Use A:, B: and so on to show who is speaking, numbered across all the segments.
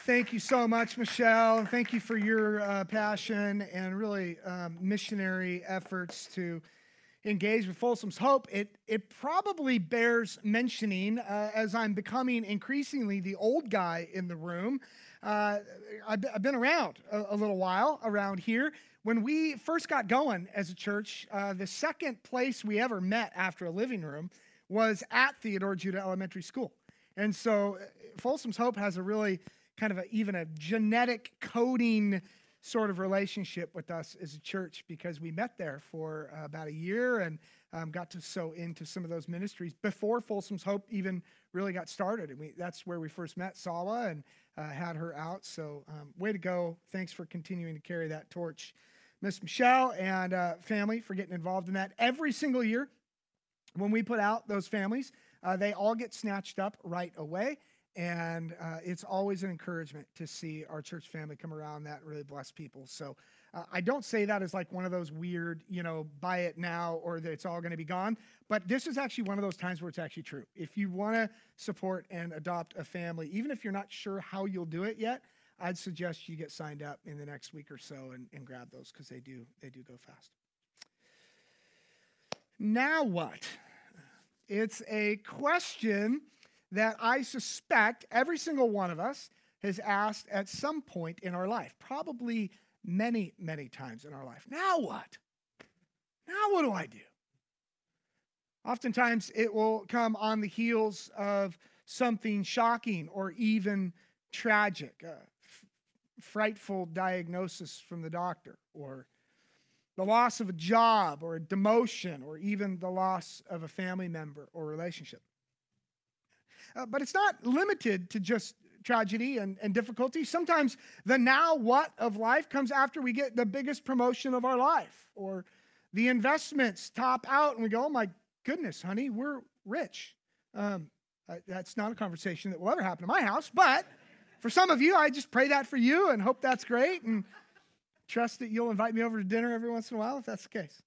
A: Thank you so much, Michelle. Thank you for your uh, passion and really um, missionary efforts to engage with Folsom's Hope. It, it probably bears mentioning uh, as I'm becoming increasingly the old guy in the room. Uh, I've, I've, been around a, a, little while around here. When we first got going as a church, uh, the second place we ever met after a living room was at Theodore Judah Elementary School. And so uh, Folsom's Hope has a really kind of a, even a genetic coding sort of relationship with us as a church because we met there for uh, about a year and um, got to sow into some of those ministries before Folsom's Hope even really got started. And we, that's where we first met Sawa and uh, had her out. So, um, way to go. Thanks for continuing to carry that torch. Miss Michelle and uh, family for getting involved in that. Every single year, when we put out those families, uh, they all get snatched up right away. And uh, it's always an encouragement to see our church family come around that really bless people. So uh, I don't say that as like one of those weird, you know, buy it now or that it's all going to be gone. But this is actually one of those times where it's actually true. If you want to support and adopt a family, even if you're not sure how you'll do it yet, I'd suggest you get signed up in the next week or so and, and grab those because they do they do go fast. Now what? It's a question that I suspect every single one of us has asked at some point in our life, probably many, many times in our life. Now what? Now what do I do? Oftentimes it will come on the heels of something shocking or even tragic, a f- frightful diagnosis from the doctor, or the loss of a job, or a demotion, or even the loss of a family member or relationship. Uh, but it's not limited to just tragedy and, and difficulty. Sometimes the now what of life comes after we get the biggest promotion of our life, or the investments top out, and we go, oh my goodness, honey, we're rich. Um, uh, that's not a conversation that will ever happen in my house, but for some of you, I just pray that for you and hope that's great and trust that you'll invite me over to dinner every once in a while if that's the case.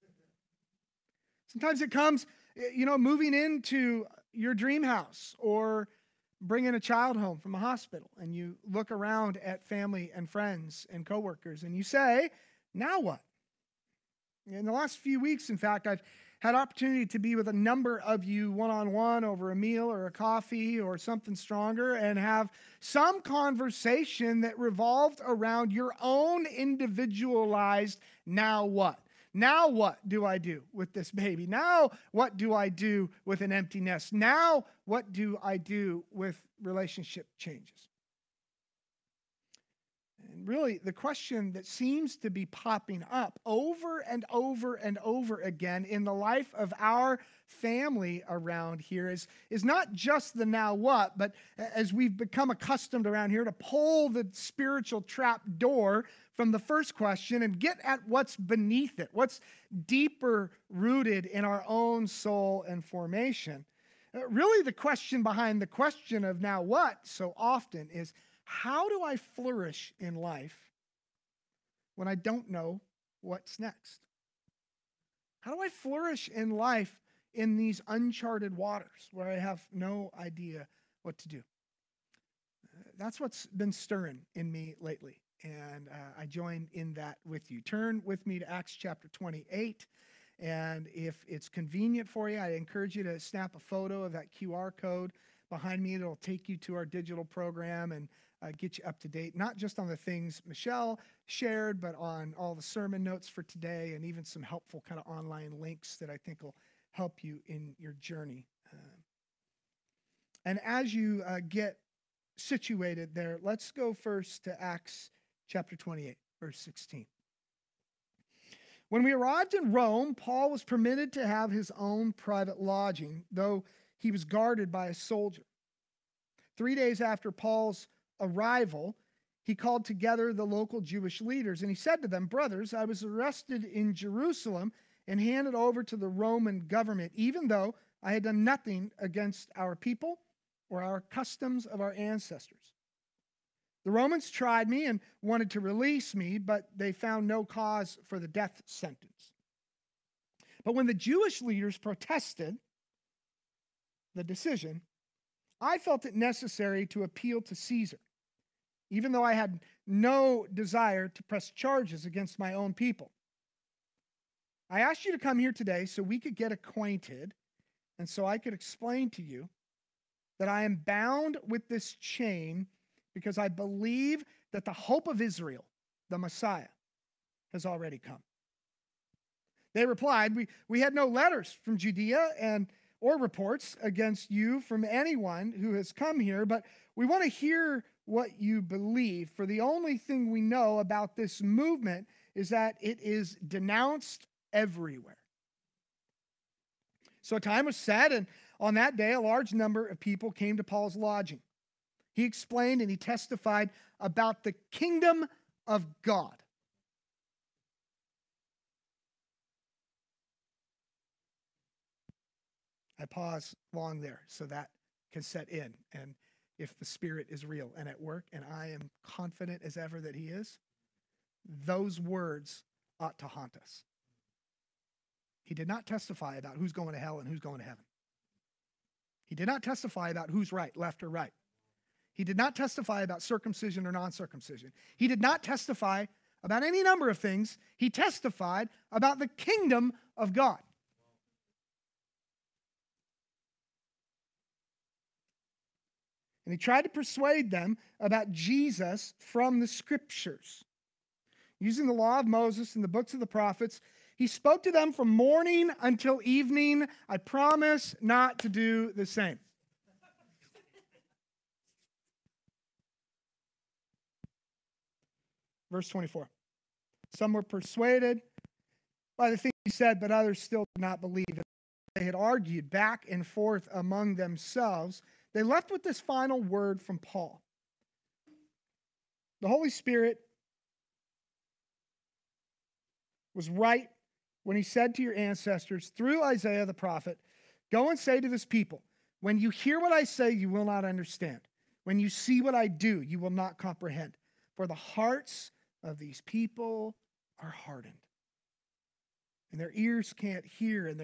A: Sometimes it comes, you know, moving into your dream house or bringing a child home from a hospital and you look around at family and friends and coworkers and you say, now what? In the last few weeks, in fact, I've had opportunity to be with a number of you one-on-one over a meal or a coffee or something stronger and have some conversation that revolved around your own individualized now what now, what do I do with this baby? Now, what do I do with an empty nest? Now, what do I do with relationship changes? Really, the question that seems to be popping up over and over and over again in the life of our family around here is, is not just the now what, but as we've become accustomed around here to pull the spiritual trap door from the first question and get at what's beneath it, what's deeper rooted in our own soul and formation. Uh, really, the question behind the question of now what so often is how do I flourish in life when I don't know what's next? How do I flourish in life in these uncharted waters where I have no idea what to do? That's what's been stirring in me lately and uh, I join in that with you. Turn with me to Acts chapter 28. And if it's convenient for you, I encourage you to snap a photo of that QR code behind me. It'll take you to our digital program and uh, get you up to date, not just on the things Michelle shared, but on all the sermon notes for today and even some helpful kind of online links that I think will help you in your journey. Uh, and as you uh, get situated there, let's go first to Acts chapter 28, verse 16. When we arrived in Rome, Paul was permitted to have his own private lodging, though he was guarded by a soldier. Three days after Paul's arrival, he called together the local Jewish leaders and he said to them, Brothers, I was arrested in Jerusalem and handed over to the Roman government, even though I had done nothing against our people or our customs of our ancestors. The Romans tried me and wanted to release me, but they found no cause for the death sentence. But when the Jewish leaders protested the decision, I felt it necessary to appeal to Caesar, even though I had no desire to press charges against my own people. I asked you to come here today so we could get acquainted and so I could explain to you that I am bound with this chain because I believe that the hope of Israel, the Messiah, has already come. They replied, We, we had no letters from Judea and or reports against you from anyone who has come here, but we want to hear what you believe. For the only thing we know about this movement is that it is denounced everywhere. So a time was set, and on that day, a large number of people came to Paul's lodging. He explained and he testified about the kingdom of God. I pause long there so that can set in. And if the Spirit is real and at work, and I am confident as ever that He is, those words ought to haunt us. He did not testify about who's going to hell and who's going to heaven. He did not testify about who's right, left or right. He did not testify about circumcision or non circumcision. He did not testify about any number of things. He testified about the kingdom of God. And he tried to persuade them about Jesus from the scriptures. Using the law of Moses and the books of the prophets, he spoke to them from morning until evening. I promise not to do the same. Verse 24. Some were persuaded by the things he said, but others still did not believe. They had argued back and forth among themselves. They left with this final word from Paul. The Holy Spirit was right when he said to your ancestors through Isaiah the prophet, Go and say to this people, When you hear what I say, you will not understand. When you see what I do, you will not comprehend. For the hearts of these people are hardened, and their ears can't hear, and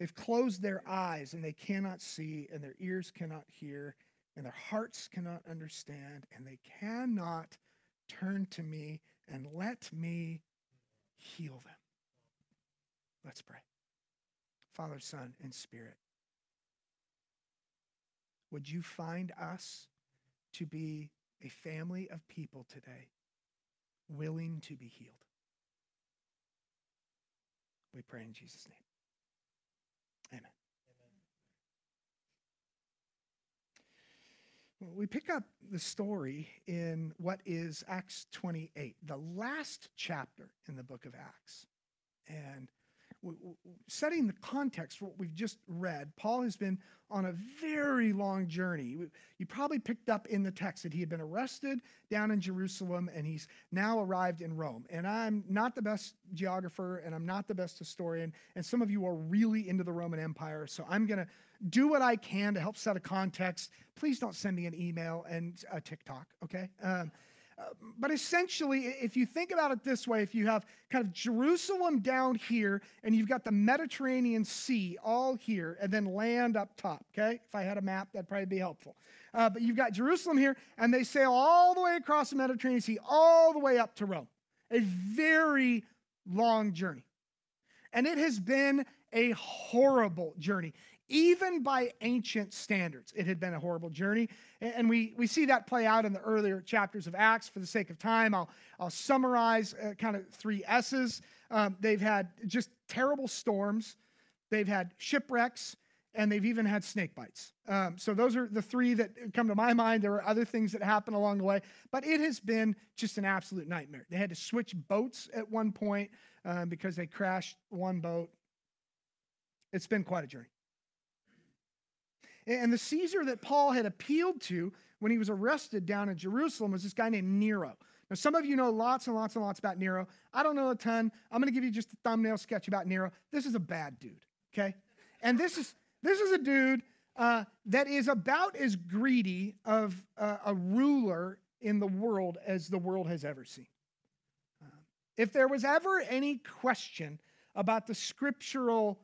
A: they've closed their eyes, and they cannot see, and their ears cannot hear, and their hearts cannot understand, and they cannot turn to me and let me heal them. Let's pray. Father, Son, and Spirit, would you find us to be a family of people today willing to be healed? We pray in Jesus' name. We pick up the story in what is Acts 28, the last chapter in the book of Acts. And setting the context for what we've just read, Paul has been on a very long journey. You probably picked up in the text that he had been arrested down in Jerusalem and he's now arrived in Rome. And I'm not the best geographer and I'm not the best historian. And some of you are really into the Roman Empire. So I'm going to do what I can to help set a context. Please don't send me an email and a TikTok, okay? Um, but essentially, if you think about it this way, if you have kind of Jerusalem down here and you've got the Mediterranean Sea all here and then land up top, okay? If I had a map, that'd probably be helpful. Uh, but you've got Jerusalem here and they sail all the way across the Mediterranean Sea, all the way up to Rome. A very long journey. And it has been a horrible journey even by ancient standards. It had been a horrible journey. And we, we see that play out in the earlier chapters of Acts. For the sake of time, I'll, I'll summarize uh, kind of three S's. Um, they've had just terrible storms, they've had shipwrecks, and they've even had snake bites. Um, so those are the three that come to my mind. There are other things that happen along the way, but it has been just an absolute nightmare. They had to switch boats at one point um, because they crashed one boat. It's been quite a journey. And the Caesar that Paul had appealed to when he was arrested down in Jerusalem was this guy named Nero. Now, some of you know lots and lots and lots about Nero. I don't know a ton. I'm going to give you just a thumbnail sketch about Nero. This is a bad dude, okay? And this is this is a dude uh, that is about as greedy of uh, a ruler in the world as the world has ever seen. Uh, if there was ever any question about the scriptural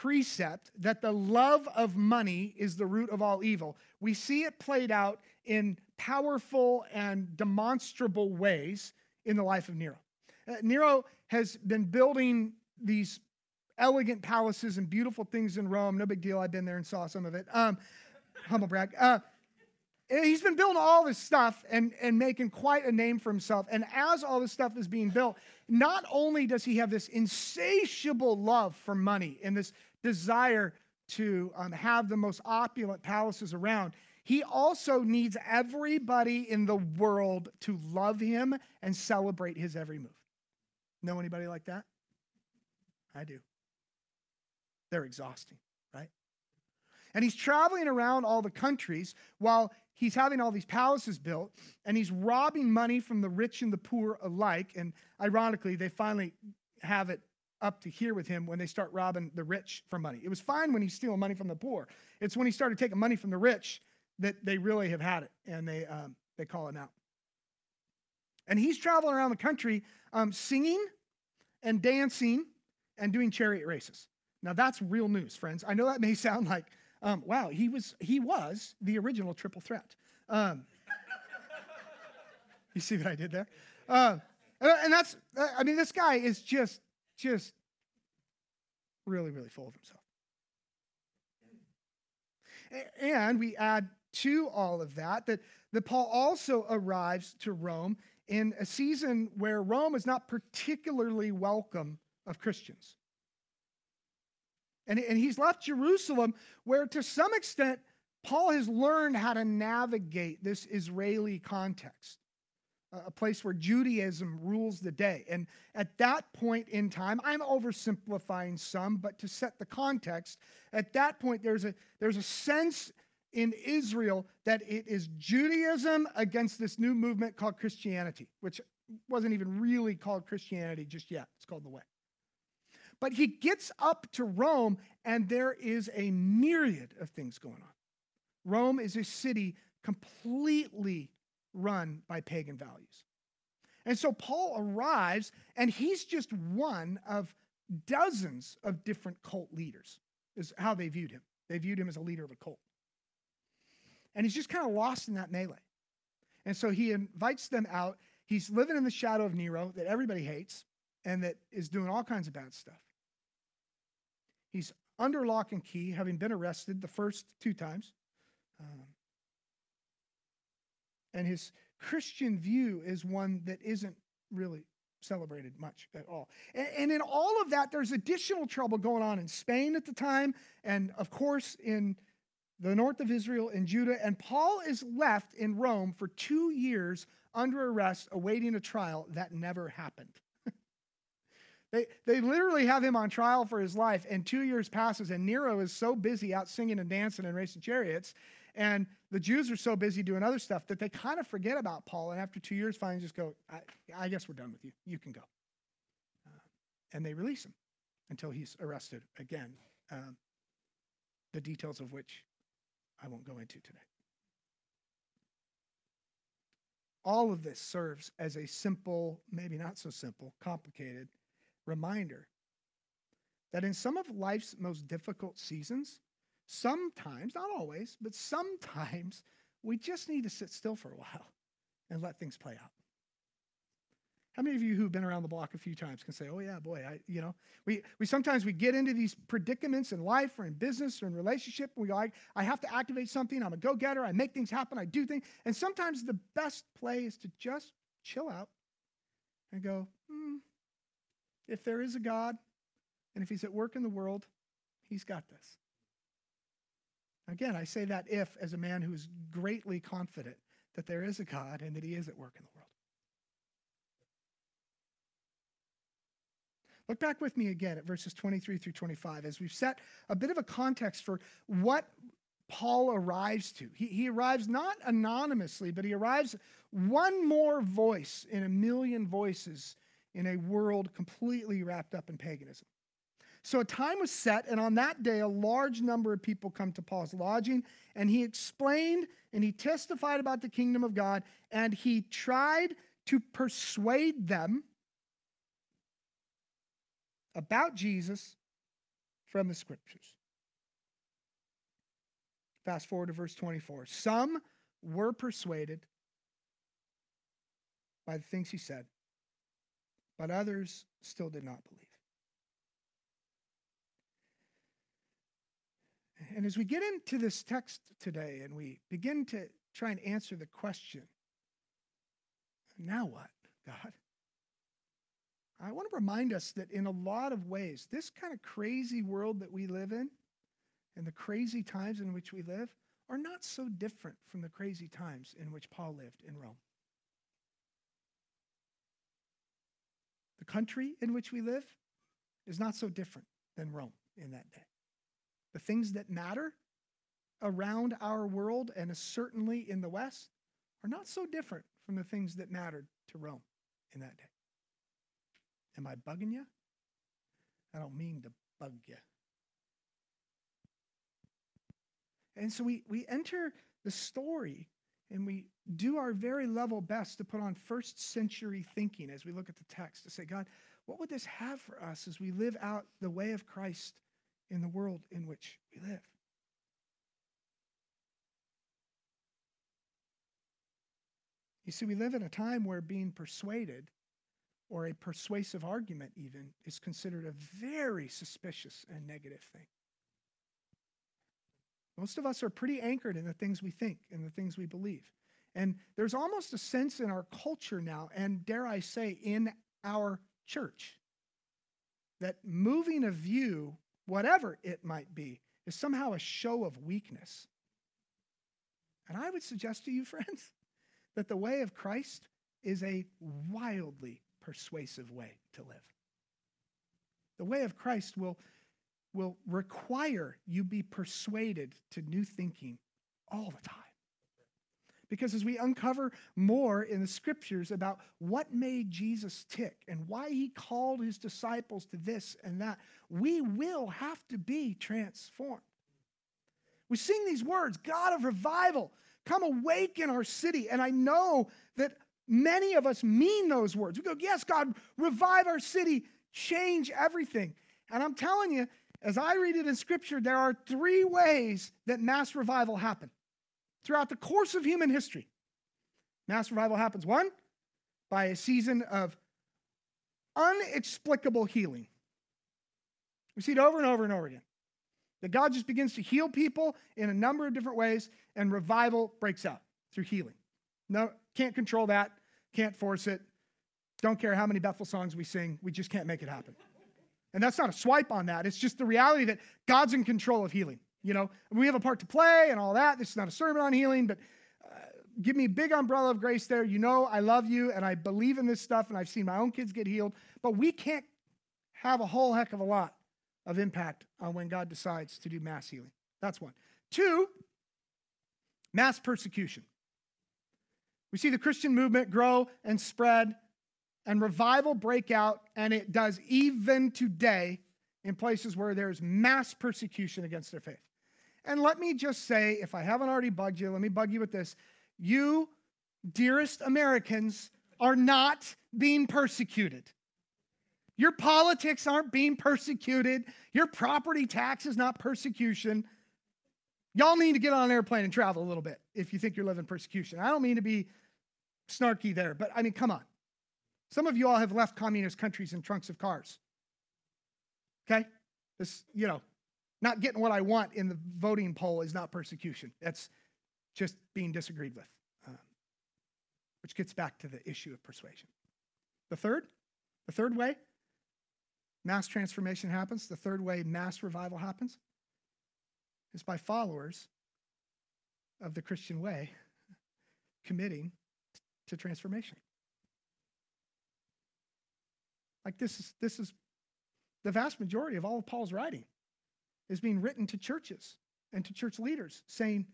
A: precept that the love of money is the root of all evil. We see it played out in powerful and demonstrable ways in the life of Nero. Uh, Nero has been building these elegant palaces and beautiful things in Rome. No big deal. I've been there and saw some of it. Um, humble brag. Uh, he's been building all this stuff and, and making quite a name for himself. And as all this stuff is being built, not only does he have this insatiable love for money and this desire to um, have the most opulent palaces around, he also needs everybody in the world to love him and celebrate his every move. Know anybody like that? I do. They're exhausting, right? And he's traveling around all the countries while he's having all these palaces built and he's robbing money from the rich and the poor alike. And ironically, they finally have it up to here with him when they start robbing the rich for money. It was fine when he's stealing money from the poor. It's when he started taking money from the rich that they really have had it and they, um, they call him out. And he's traveling around the country um, singing and dancing and doing chariot races. Now that's real news, friends. I know that may sound like um, wow, he was he was the original triple threat. Um, you see what I did there? Uh, and that's I mean this guy is just just really really full of himself. And we add to all of that that that Paul also arrives to Rome in a season where Rome is not particularly welcome of Christians. And, and he's left Jerusalem, where to some extent, Paul has learned how to navigate this Israeli context, a place where Judaism rules the day. And at that point in time, I'm oversimplifying some, but to set the context, at that point, there's a, there's a sense in Israel that it is Judaism against this new movement called Christianity, which wasn't even really called Christianity just yet. It's called the Way. But he gets up to Rome, and there is a myriad of things going on. Rome is a city completely run by pagan values. And so Paul arrives, and he's just one of dozens of different cult leaders, is how they viewed him. They viewed him as a leader of a cult. And he's just kind of lost in that melee. And so he invites them out. He's living in the shadow of Nero that everybody hates and that is doing all kinds of bad stuff. He's under lock and key, having been arrested the first two times. Um, and his Christian view is one that isn't really celebrated much at all. And, and, in all of that, there's additional trouble going on in Spain at the time, and of course in the north of Israel and Judah. And Paul is left in Rome for two years under arrest, awaiting a trial that never happened. They, they literally have him on trial for his life, and two years passes, and Nero is so busy out singing and dancing and racing chariots, and the Jews are so busy doing other stuff that they kind of forget about Paul, and after two years, finally just go, I, I guess we're done with you. You can go. Uh, and they release him until he's arrested again, um, the details of which I won't go into today. All of this serves as a simple, maybe not so simple, complicated reminder that in some of life's most difficult seasons, sometimes, not always, but sometimes we just need to sit still for a while and let things play out. How many of you who've been around the block a few times can say, "Oh yeah, boy, I, you know, we we sometimes we get into these predicaments in life or in business or in relationship. We I, I have to activate something. I'm a go-getter. I make things happen. I do things. And sometimes the best play is to just chill out and go, hmm, if there is a God, and if He's at work in the world, He's got this. Again, I say that if as a man who is greatly confident that there is a God and that He is at work in the world. Look back with me again at verses 23 through 25 as we've set a bit of a context for what Paul arrives to. He, he arrives not anonymously, but he arrives one more voice in a million voices in a world completely wrapped up in paganism. So a time was set, and on that day, a large number of people come to Paul's lodging, and he explained and he testified about the kingdom of God, and he tried to persuade them about Jesus from the scriptures. Fast forward to verse 24. Some were persuaded by the things he said, but others still did not believe. And as we get into this text today and we begin to try and answer the question, now what, God? I want to remind us that in a lot of ways, this kind of crazy world that we live in and the crazy times in which we live are not so different from the crazy times in which Paul lived in Rome. The country in which we live is not so different than Rome in that day. The things that matter around our world, and certainly in the West, are not so different from the things that mattered to Rome in that day. Am I bugging you? I don't mean to bug you. And so we, we enter the story and we do our very level best to put on first century thinking as we look at the text to say, God, what would this have for us as we live out the way of Christ in the world in which we live? You see, we live in a time where being persuaded or a persuasive argument, even, is considered a very suspicious and negative thing. Most of us are pretty anchored in the things we think and the things we believe. And there's almost a sense in our culture now, and dare I say, in our church, that moving a view, whatever it might be, is somehow a show of weakness. And I would suggest to you, friends, that the way of Christ is a wildly persuasive way to live. The way of Christ will, will require you be persuaded to new thinking all the time. Because as we uncover more in the scriptures about what made Jesus tick and why he called his disciples to this and that, we will have to be transformed. We sing these words God of revival, come awake in our city. And I know that Many of us mean those words. We go, Yes, God, revive our city, change everything. And I'm telling you, as I read it in Scripture, there are three ways that mass revival happen throughout the course of human history. Mass revival happens one, by a season of unexplicable healing. We see it over and over and over again. That God just begins to heal people in a number of different ways, and revival breaks out through healing. No, can't control that. Can't force it. Don't care how many Bethel songs we sing. We just can't make it happen. And that's not a swipe on that. It's just the reality that God's in control of healing. You know, we have a part to play and all that. This is not a sermon on healing, but uh, give me a big umbrella of grace there. You know, I love you and I believe in this stuff and I've seen my own kids get healed, but we can't have a whole heck of a lot of impact on when God decides to do mass healing. That's one. Two, mass persecution. We see the Christian movement grow and spread and revival break out, and it does even today in places where there's mass persecution against their faith. And let me just say, if I haven't already bugged you, let me bug you with this. You, dearest Americans, are not being persecuted. Your politics aren't being persecuted. Your property tax is not persecution. Y'all need to get on an airplane and travel a little bit if you think you're living persecution. I don't mean to be snarky there, but I mean, come on. Some of you all have left communist countries in trunks of cars. Okay? This, you know, not getting what I want in the voting poll is not persecution. That's just being disagreed with, um, which gets back to the issue of persuasion. The third, the third way mass transformation happens, the third way mass revival happens, is by followers of the Christian way committing to transformation. Like this is this is the vast majority of all of Paul's writing is being written to churches and to church leaders saying,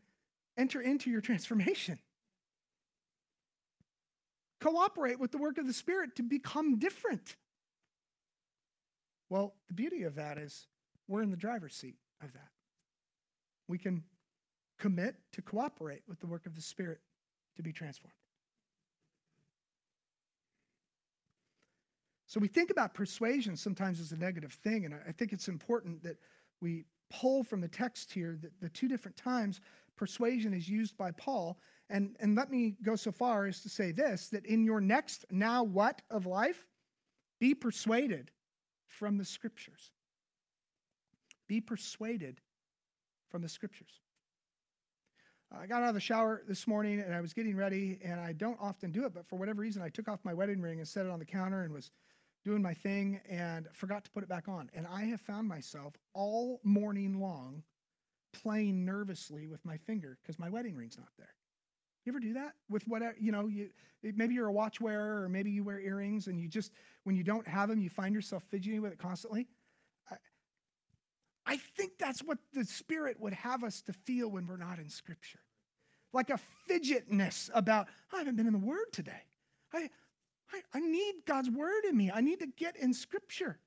A: enter into your transformation. Cooperate with the work of the Spirit to become different. Well, the beauty of that is we're in the driver's seat of that. We can commit to cooperate with the work of the Spirit to be transformed. So we think about persuasion sometimes as a negative thing, and I think it's important that we pull from the text here that the two different times persuasion is used by Paul. And, and let me go so far as to say this that in your next now what of life, be persuaded from the scriptures. Be persuaded from the scriptures. I got out of the shower this morning and I was getting ready, and I don't often do it, but for whatever reason, I took off my wedding ring and set it on the counter and was doing my thing and forgot to put it back on. And I have found myself all morning long playing nervously with my finger because my wedding ring's not there. You ever do that with whatever, you know, you maybe you're a watch wearer or maybe you wear earrings and you just when you don't have them, you find yourself fidgeting with it constantly. I, I think that's what the Spirit would have us to feel when we're not in Scripture. Like a fidgetness about, I haven't been in the Word today. I, I, I need God's Word in me. I need to get in Scripture.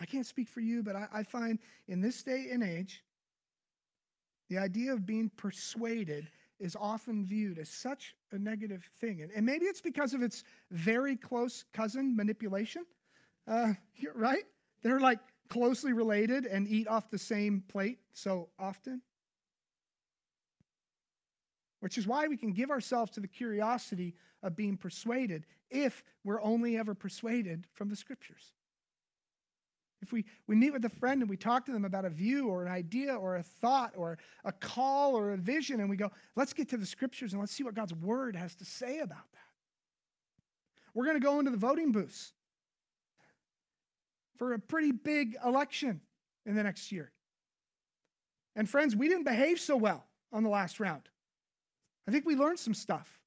A: I can't speak for you, but I, I find in this day and age, the idea of being persuaded is often viewed as such a negative thing. And, and maybe it's because of its very close cousin manipulation, uh, right? They're like closely related and eat off the same plate so often. Which is why we can give ourselves to the curiosity of being persuaded if we're only ever persuaded from the scriptures. If we, we meet with a friend and we talk to them about a view or an idea or a thought or a call or a vision, and we go, let's get to the scriptures and let's see what God's word has to say about that. We're going to go into the voting booths for a pretty big election in the next year. And friends, we didn't behave so well on the last round. I think we learned some stuff.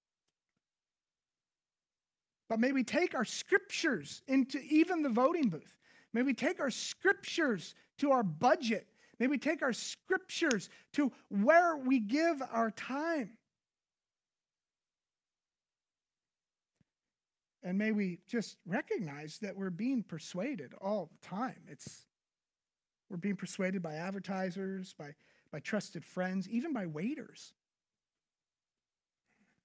A: But may we take our scriptures into even the voting booth May we take our scriptures to our budget. May we take our scriptures to where we give our time. And may we just recognize that we're being persuaded all the time. It's we're being persuaded by advertisers, by, by trusted friends, even by waiters.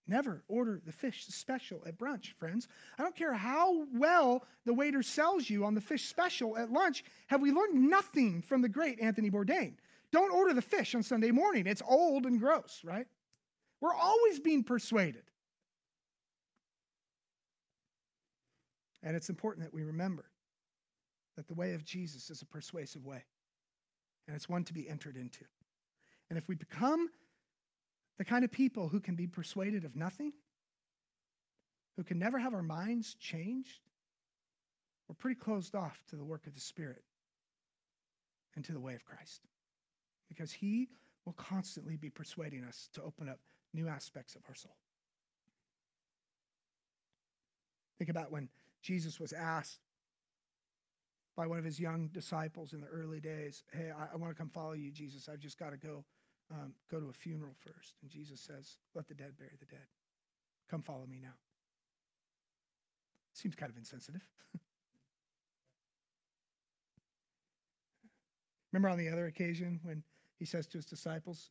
A: Never order the fish special at brunch, friends. I don't care how well the waiter sells you on the fish special at lunch. Have we learned nothing from the great Anthony Bourdain? Don't order the fish on Sunday morning. It's old and gross, right? We're always being persuaded. And it's important that we remember that the way of Jesus is a persuasive way, and it's one to be entered into. And if we become the kind of people who can be persuaded of nothing, who can never have our minds changed, we're pretty closed off to the work of the Spirit and to the way of Christ. Because He will constantly be persuading us to open up new aspects of our soul. Think about when Jesus was asked by one of his young disciples in the early days, Hey, I, I want to come follow you, Jesus. I've just got to go um, go to a funeral first. And Jesus says, Let the dead bury the dead. Come follow me now. Seems kind of insensitive. Remember on the other occasion when he says to his disciples,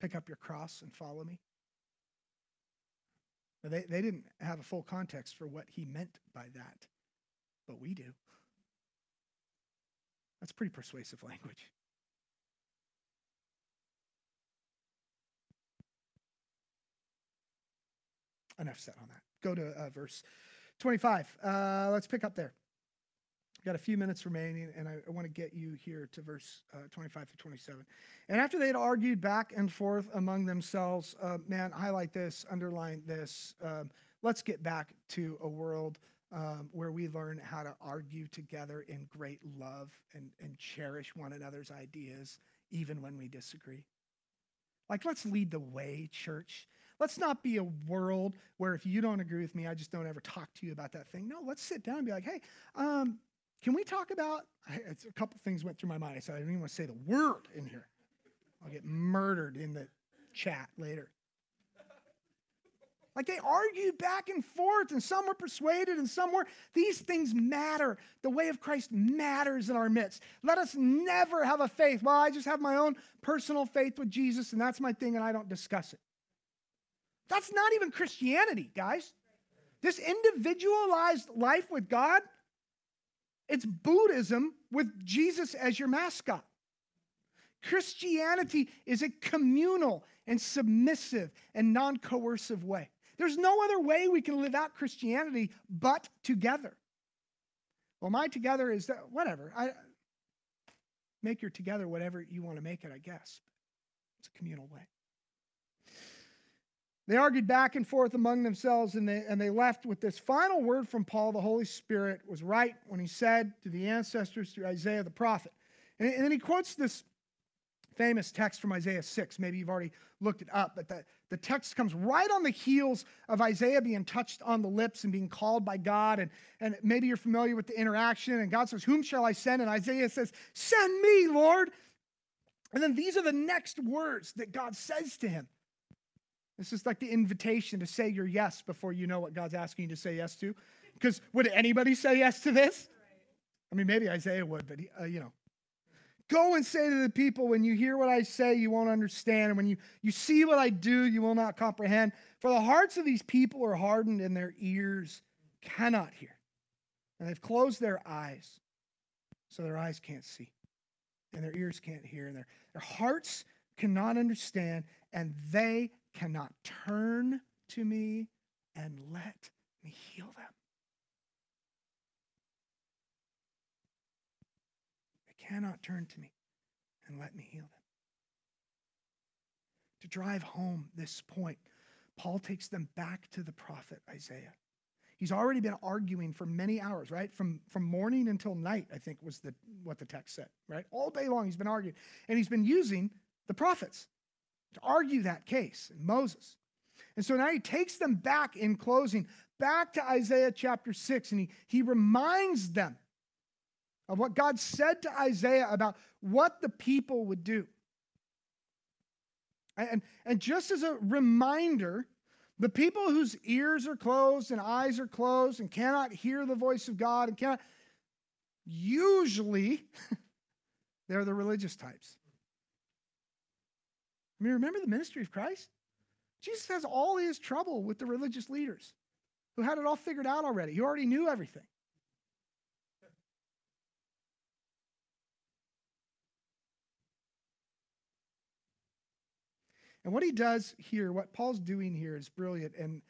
A: Pick up your cross and follow me? Now, they, they didn't have a full context for what he meant by that, but we do. That's pretty persuasive language. Enough said on that. Go to uh, verse 25. Uh, let's pick up there. We've got a few minutes remaining, and I, I want to get you here to verse uh, 25 to 27. And after they had argued back and forth among themselves, uh, man, highlight this, underline this. Um, let's get back to a world um, where we learn how to argue together in great love and, and cherish one another's ideas, even when we disagree. Like, let's lead the way, church. Let's not be a world where if you don't agree with me, I just don't ever talk to you about that thing. No, let's sit down and be like, hey, um, can we talk about? a couple things went through my mind. I said, I don't even want to say the word in here. I'll get murdered in the chat later. Like they argued back and forth, and some were persuaded, and some were. These things matter. The way of Christ matters in our midst. Let us never have a faith. Well, I just have my own personal faith with Jesus, and that's my thing, and I don't discuss it. That's not even Christianity, guys. This individualized life with God, It's Buddhism with Jesus as your mascot. Christianity is a communal and submissive and non coercive way. There's no other way we can live out Christianity but together. Well, my together is that, whatever. I, make your together whatever you want to make it, I guess. It's a communal way. They argued back and forth among themselves and they, and they left with this final word from Paul. The Holy Spirit was right when he said to the ancestors through Isaiah the prophet. And, and then he quotes this famous text from Isaiah 6. Maybe you've already looked it up, but the, the text comes right on the heels of Isaiah being touched on the lips and being called by God. And, and maybe you're familiar with the interaction. And God says, Whom shall I send? And Isaiah says, Send me, Lord. And then these are the next words that God says to him. This is like the invitation to say your yes before you know what God's asking you to say yes to. Because would anybody say yes to this? I mean, maybe Isaiah would, but uh, you know. Go and say to the people, when you hear what I say, you won't understand. And when you, you see what I do, you will not comprehend. For the hearts of these people are hardened, and their ears cannot hear. And they've closed their eyes, so their eyes can't see, and their ears can't hear, and their, their hearts cannot understand, and they cannot turn to me and let me heal them. They cannot turn to me and let me heal them. To drive home this point, Paul takes them back to the prophet Isaiah. He's already been arguing for many hours, right? From, from morning until night, I think was the, what the text said, right? All day long he's been arguing. And he's been using the prophets to argue that case, Moses. And so now he takes them back in closing, back to Isaiah chapter 6, and he, he reminds them of what God said to Isaiah about what the people would do. And, and just as a reminder, the people whose ears are closed and eyes are closed and cannot hear the voice of God and cannot, usually, they're the religious types. Mean, remember the ministry of Christ? Jesus has all his trouble with the religious leaders who had it all figured out already. He already knew everything. And what he does here, what Paul's doing here is brilliant. And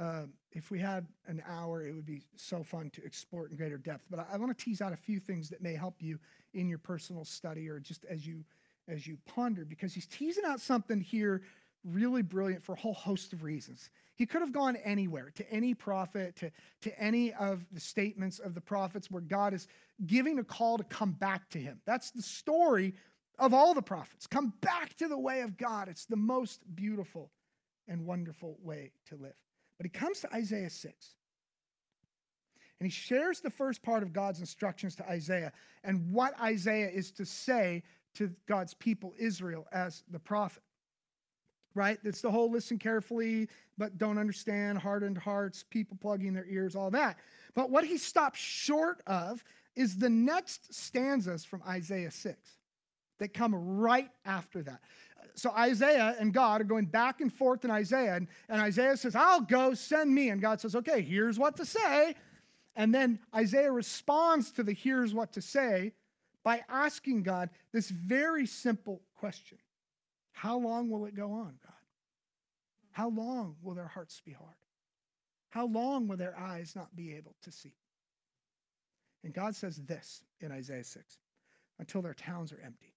A: uh, if we had an hour, it would be so fun to explore in greater depth. But I, I want to tease out a few things that may help you in your personal study or just as you as you ponder, because he's teasing out something here really brilliant for a whole host of reasons. He could have gone anywhere, to any prophet, to, to any of the statements of the prophets where God is giving a call to come back to him. That's the story of all the prophets. Come back to the way of God. It's the most beautiful and wonderful way to live. But he comes to Isaiah 6. And he shares the first part of God's instructions to Isaiah and what Isaiah is to say to God's people, Israel, as the prophet. Right? It's the whole listen carefully, but don't understand, hardened hearts, people plugging their ears, all that. But what he stops short of is the next stanzas from Isaiah 6 that come right after that. So Isaiah and God are going back and forth in Isaiah, and, and Isaiah says, I'll go, send me. And God says, Okay, here's what to say. And then Isaiah responds to the here's what to say by asking God this very simple question How long will it go on, God? How long will their hearts be hard? How long will their eyes not be able to see? And God says this in Isaiah 6 until their towns are empty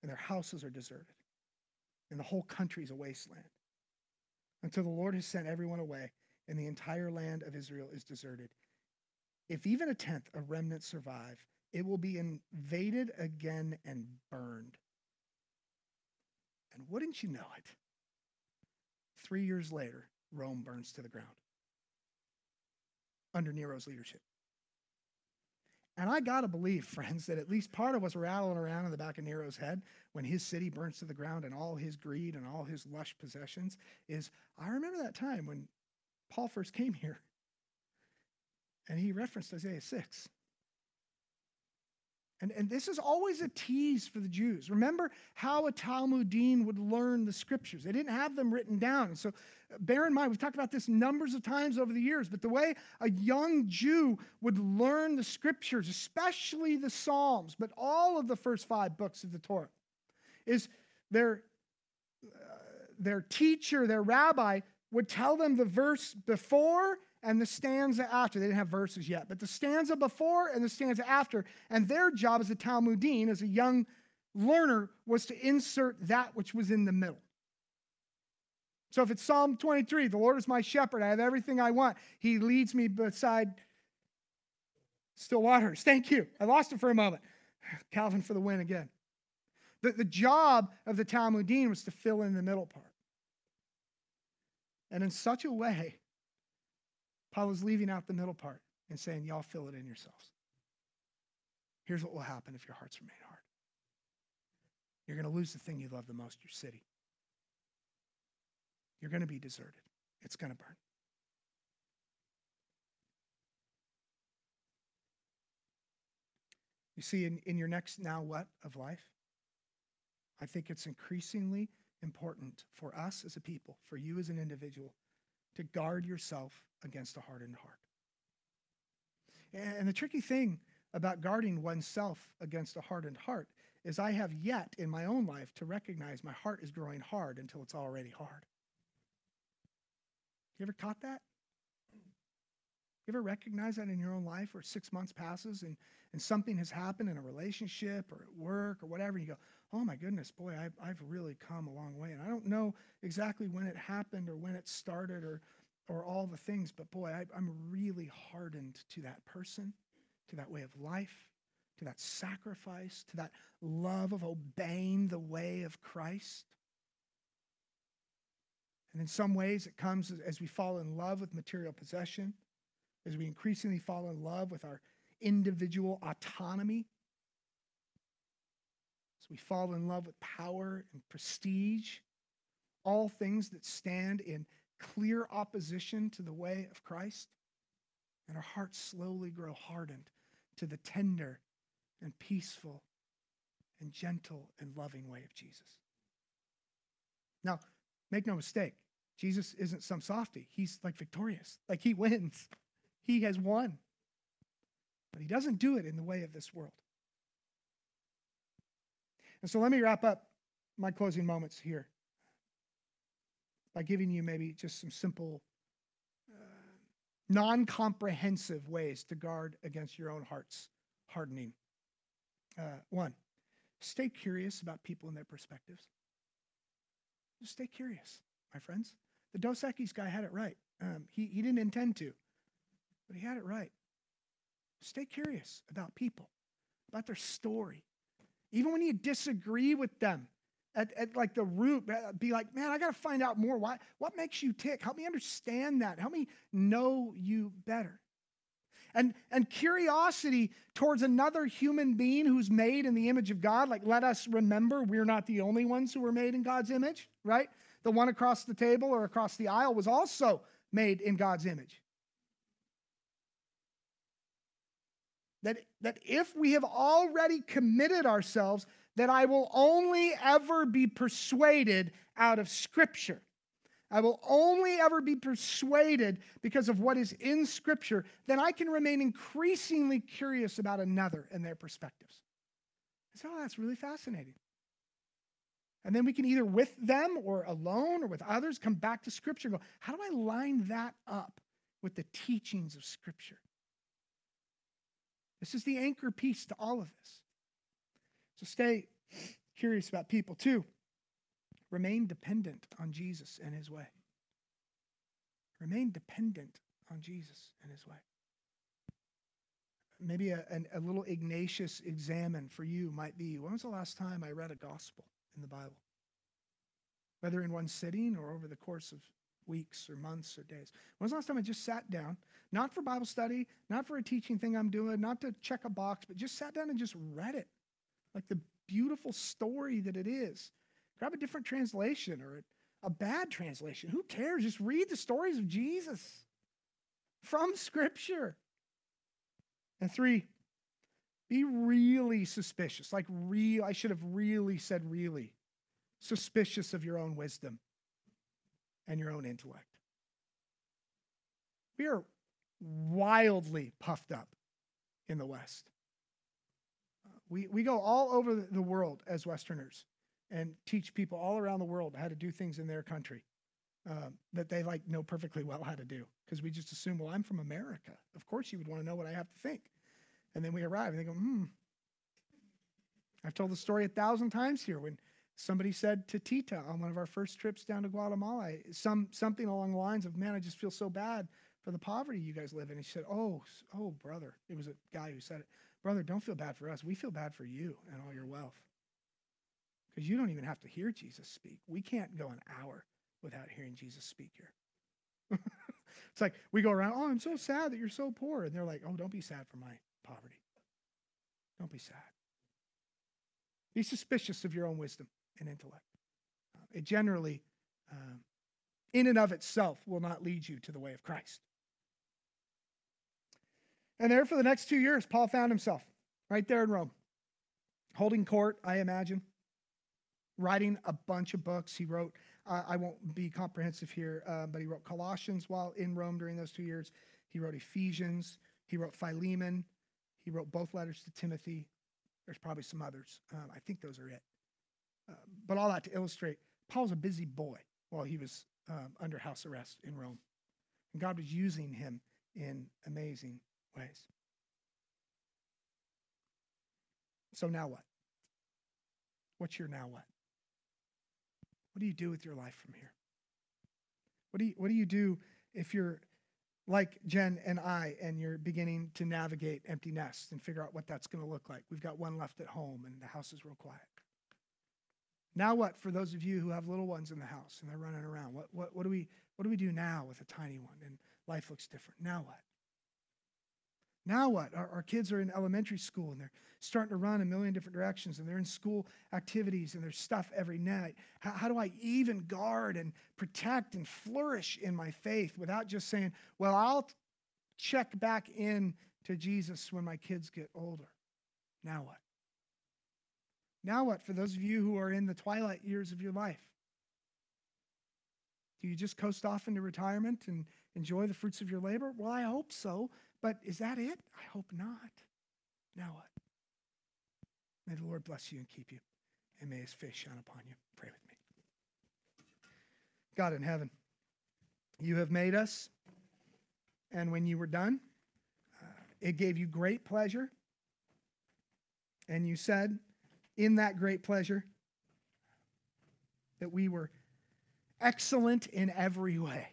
A: and their houses are deserted and the whole country is a wasteland. Until the Lord has sent everyone away and the entire land of Israel is deserted. If even a tenth, of remnant survive, it will be invaded again and burned. And wouldn't you know it? Three years later, Rome burns to the ground under Nero's leadership. And I got to believe, friends, that at least part of what's rattling around in the back of Nero's head when his city burns to the ground and all his greed and all his lush possessions is I remember that time when Paul first came here and he referenced Isaiah 6. And, and this is always a tease for the Jews. Remember how a Talmudine would learn the scriptures. They didn't have them written down. And so uh, bear in mind, we've talked about this numbers of times over the years, but the way a young Jew would learn the scriptures, especially the Psalms, but all of the first five books of the Torah, is their, uh, their teacher, their rabbi, would tell them the verse before and the stanza after. They didn't have verses yet, but the stanza before and the stanza after. And their job as a Talmudine, as a young learner, was to insert that which was in the middle. So if it's Psalm 23, the Lord is my shepherd, I have everything I want. He leads me beside still waters. Thank you. I lost it for a moment. Calvin for the win again. The, the job of the Talmudine was to fill in the middle part. And in such a way Paul is leaving out the middle part and saying, Y'all fill it in yourselves. Here's what will happen if your hearts remain hard you're going to lose the thing you love the most your city. You're going to be deserted, it's going to burn. You see, in, in your next now what of life, I think it's increasingly important for us as a people, for you as an individual, to guard yourself against a hardened heart. And the tricky thing about guarding oneself against a hardened heart is I have yet in my own life to recognize my heart is growing hard until it's already hard. You ever caught that? You ever recognize that in your own life where six months passes and, and something has happened in a relationship or at work or whatever, and you go, oh my goodness, boy, I've, I've really come a long way. And I don't know exactly when it happened or when it started or, or all the things, but boy, I, I'm really hardened to that person, to that way of life, to that sacrifice, to that love of obeying the way of Christ. And in some ways, it comes as we fall in love with material possession as we increasingly fall in love with our individual autonomy, we fall in love with power and prestige, all things that stand in clear opposition to the way of Christ, and our hearts slowly grow hardened to the tender and peaceful and gentle and loving way of Jesus. Now, make no mistake, Jesus isn't some softy. He's like victorious, like he wins. He has won. But he doesn't do it in the way of this world. And so let me wrap up my closing moments here by giving you maybe just some simple, uh, non comprehensive ways to guard against your own heart's hardening. Uh, one, stay curious about people and their perspectives. Just stay curious, my friends. The Dos Equis guy had it right. Um, he, he didn't intend to but he had it right. Stay curious about people, about their story. Even when you disagree with them, at, at like the root, be like, man, I got to find out more. Why, what makes you tick? Help me understand that. Help me know you better. And, and curiosity towards another human being who's made in the image of God, like let us remember we're not the only ones who were made in God's image, right? The one across the table or across the aisle was also made in God's image. That, that if we have already committed ourselves, that I will only ever be persuaded out of Scripture. I will only ever be persuaded because of what is in Scripture, then I can remain increasingly curious about another and their perspectives. So oh, that's really fascinating. And then we can either with them or alone or with others come back to Scripture and go, how do I line that up with the teachings of Scripture? This is the anchor piece to all of this. So stay curious about people. Two, remain dependent on Jesus and his way. Remain dependent on Jesus and his way. Maybe a, a, a little Ignatius examen for you might be when was the last time I read a gospel in the Bible? Whether in one sitting or over the course of weeks or months or days. When was the last time I just sat down, not for Bible study, not for a teaching thing I'm doing, not to check a box, but just sat down and just read it? Like the beautiful story that it is. Grab a different translation or a bad translation. Who cares? Just read the stories of Jesus from Scripture. And three, be really suspicious. Like, real, I should have really said really suspicious of your own wisdom and your own intellect. We are wildly puffed up in the West. We, we go all over the world as Westerners and teach people all around the world how to do things in their country um, that they like know perfectly well how to do because we just assume, well, I'm from America. Of course, you would want to know what I have to think. And then we arrive and they go, hmm. I've told the story a thousand times here when somebody said to Tita on one of our first trips down to Guatemala, some, something along the lines of, man, I just feel so bad for the poverty you guys live in. And she said, oh, oh, brother. It was a guy who said it. Brother, don't feel bad for us. We feel bad for you and all your wealth. Because you don't even have to hear Jesus speak. We can't go an hour without hearing Jesus speak here. it's like we go around, oh, I'm so sad that you're so poor. And they're like, oh, don't be sad for my poverty. Don't be sad. Be suspicious of your own wisdom and intellect. Uh, it generally, um, in and of itself, will not lead you to the way of Christ. And there for the next two years, Paul found himself right there in Rome, holding court, I imagine, writing a bunch of books. He wrote, uh, I won't be comprehensive here, uh, but he wrote Colossians while in Rome during those two years. He wrote Ephesians. He wrote Philemon. He wrote both letters to Timothy. There's probably some others. Um, I think those are it. But all that to illustrate, Paul's a busy boy while he was um, under house arrest in Rome. And God was using him in amazing ways. So now what? What's your now what? What do you do with your life from here? What do you, what do, you do if you're like Jen and I and you're beginning to navigate empty nests and figure out what that's going to look like? We've got one left at home and the house is real quiet. Now what for those of you who have little ones in the house and they're running around? What, what, what, do, we, what do we do now with a tiny one and life looks different? Now what? Now what? Our, our, kids are in elementary school and they're starting to run a million different directions and they're in school activities and there's stuff every night. How, how do I even guard and protect and flourish in my faith without just saying, well, I'll check back in to Jesus when my kids get older? Now what? Now what for those of you who are in the twilight years of your life? Do you just coast off into retirement and enjoy the fruits of your labor? Well, I hope so. But is that it? I hope not. Now what? May the Lord bless you and keep you, and may his face shine upon you. Pray with me. God in heaven, you have made us, and when you were done, uh, it gave you great pleasure. And you said, in that great pleasure, that we were excellent in every way.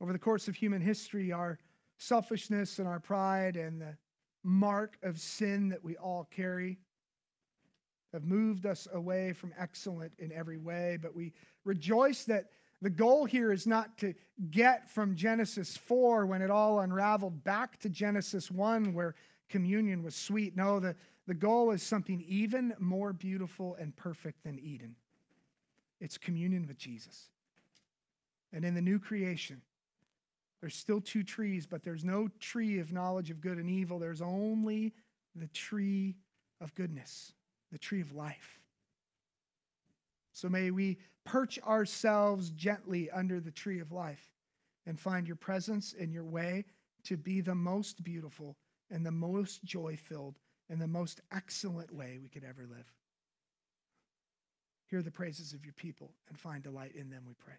A: Over the course of human history, our selfishness and our pride and the mark of sin that we all carry have moved us away from excellent in every way. But we rejoice that the goal here is not to get from Genesis 4 when it all unraveled back to Genesis 1 where communion was sweet. No, the, the goal is something even more beautiful and perfect than Eden it's communion with Jesus. And in the new creation, there's still two trees, but there's no tree of knowledge of good and evil. There's only the tree of goodness, the tree of life. So may we perch ourselves gently under the tree of life and find your presence and your way to be the most beautiful and the most joy filled and the most excellent way we could ever live. Hear the praises of your people and find delight in them, we pray.